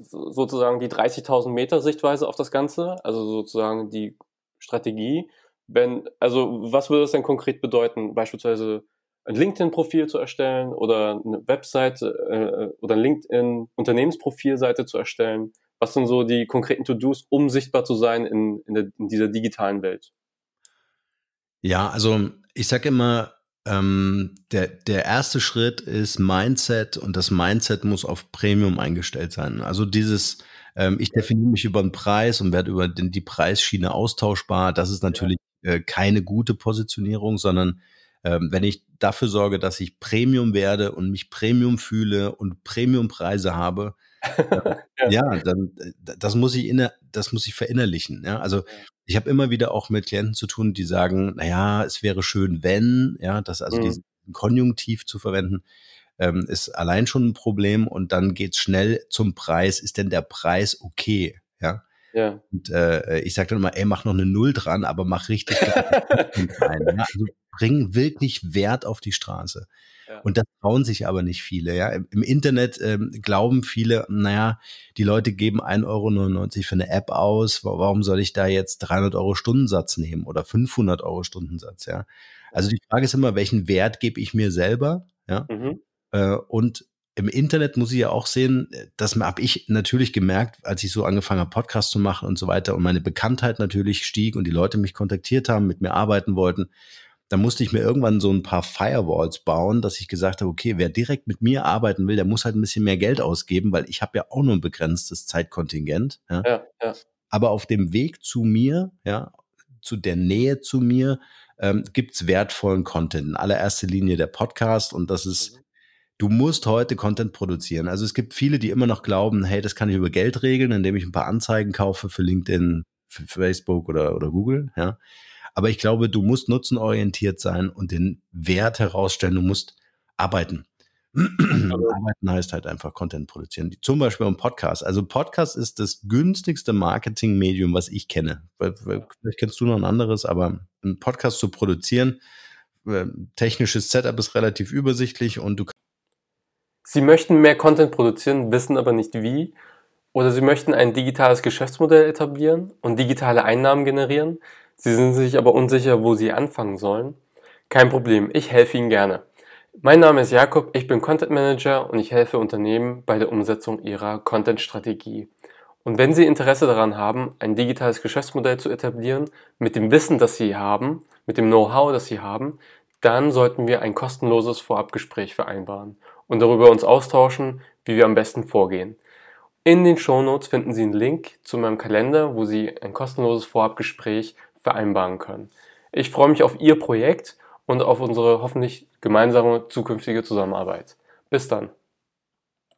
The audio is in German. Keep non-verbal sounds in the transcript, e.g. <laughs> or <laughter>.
sozusagen die 30.000 Meter Sichtweise auf das Ganze, also sozusagen die Strategie. Wenn, also was würde das denn konkret bedeuten, beispielsweise ein LinkedIn-Profil zu erstellen oder eine Webseite äh, oder ein LinkedIn-Unternehmensprofilseite zu erstellen? Was sind so die konkreten To-Dos, um sichtbar zu sein in, in, der, in dieser digitalen Welt? Ja, also ich sage immer, ähm, der, der erste Schritt ist Mindset und das Mindset muss auf Premium eingestellt sein. Also dieses, ähm, ich definiere mich über den Preis und werde über den, die Preisschiene austauschbar. Das ist natürlich äh, keine gute Positionierung, sondern ähm, wenn ich dafür sorge, dass ich Premium werde und mich Premium fühle und Premiumpreise habe, <laughs> äh, ja. dann äh, das muss ich inner, das muss ich verinnerlichen. Ja, also ich habe immer wieder auch mit Klienten zu tun, die sagen, naja, es wäre schön, wenn, ja, das also mhm. diesen Konjunktiv zu verwenden, ähm, ist allein schon ein Problem und dann geht's schnell zum Preis. Ist denn der Preis okay? Ja. Ja. Und äh, ich sage dann immer, ey, mach noch eine Null dran, aber mach richtig <laughs> rein. Ja? Also bring wirklich Wert auf die Straße. Ja. Und das trauen sich aber nicht viele. Ja? Im Internet ähm, glauben viele, naja, die Leute geben 1,99 Euro für eine App aus. Warum soll ich da jetzt 300 Euro Stundensatz nehmen oder 500 Euro Stundensatz? Ja? Also die Frage ist immer, welchen Wert gebe ich mir selber? Ja? Mhm. Äh, und im Internet muss ich ja auch sehen, das habe ich natürlich gemerkt, als ich so angefangen habe, Podcasts zu machen und so weiter und meine Bekanntheit natürlich stieg und die Leute mich kontaktiert haben, mit mir arbeiten wollten. Da musste ich mir irgendwann so ein paar Firewalls bauen, dass ich gesagt habe, okay, wer direkt mit mir arbeiten will, der muss halt ein bisschen mehr Geld ausgeben, weil ich habe ja auch nur ein begrenztes Zeitkontingent. Ja? Ja, ja. Aber auf dem Weg zu mir, ja, zu der Nähe zu mir, ähm, gibt's wertvollen Content. In allererster Linie der Podcast und das ist mhm du musst heute Content produzieren. Also es gibt viele, die immer noch glauben, hey, das kann ich über Geld regeln, indem ich ein paar Anzeigen kaufe für LinkedIn, für Facebook oder, oder Google, ja. Aber ich glaube, du musst nutzenorientiert sein und den Wert herausstellen. Du musst arbeiten. arbeiten heißt halt einfach Content produzieren. Zum Beispiel ein Podcast. Also Podcast ist das günstigste Marketingmedium, was ich kenne. Vielleicht kennst du noch ein anderes, aber ein Podcast zu produzieren, äh, technisches Setup ist relativ übersichtlich und du Sie möchten mehr Content produzieren, wissen aber nicht wie. Oder Sie möchten ein digitales Geschäftsmodell etablieren und digitale Einnahmen generieren. Sie sind sich aber unsicher, wo Sie anfangen sollen. Kein Problem, ich helfe Ihnen gerne. Mein Name ist Jakob, ich bin Content Manager und ich helfe Unternehmen bei der Umsetzung ihrer Content-Strategie. Und wenn Sie Interesse daran haben, ein digitales Geschäftsmodell zu etablieren, mit dem Wissen, das Sie haben, mit dem Know-how, das Sie haben, dann sollten wir ein kostenloses Vorabgespräch vereinbaren und darüber uns austauschen, wie wir am besten vorgehen. In den Shownotes finden Sie einen Link zu meinem Kalender, wo Sie ein kostenloses Vorabgespräch vereinbaren können. Ich freue mich auf Ihr Projekt und auf unsere hoffentlich gemeinsame zukünftige Zusammenarbeit. Bis dann.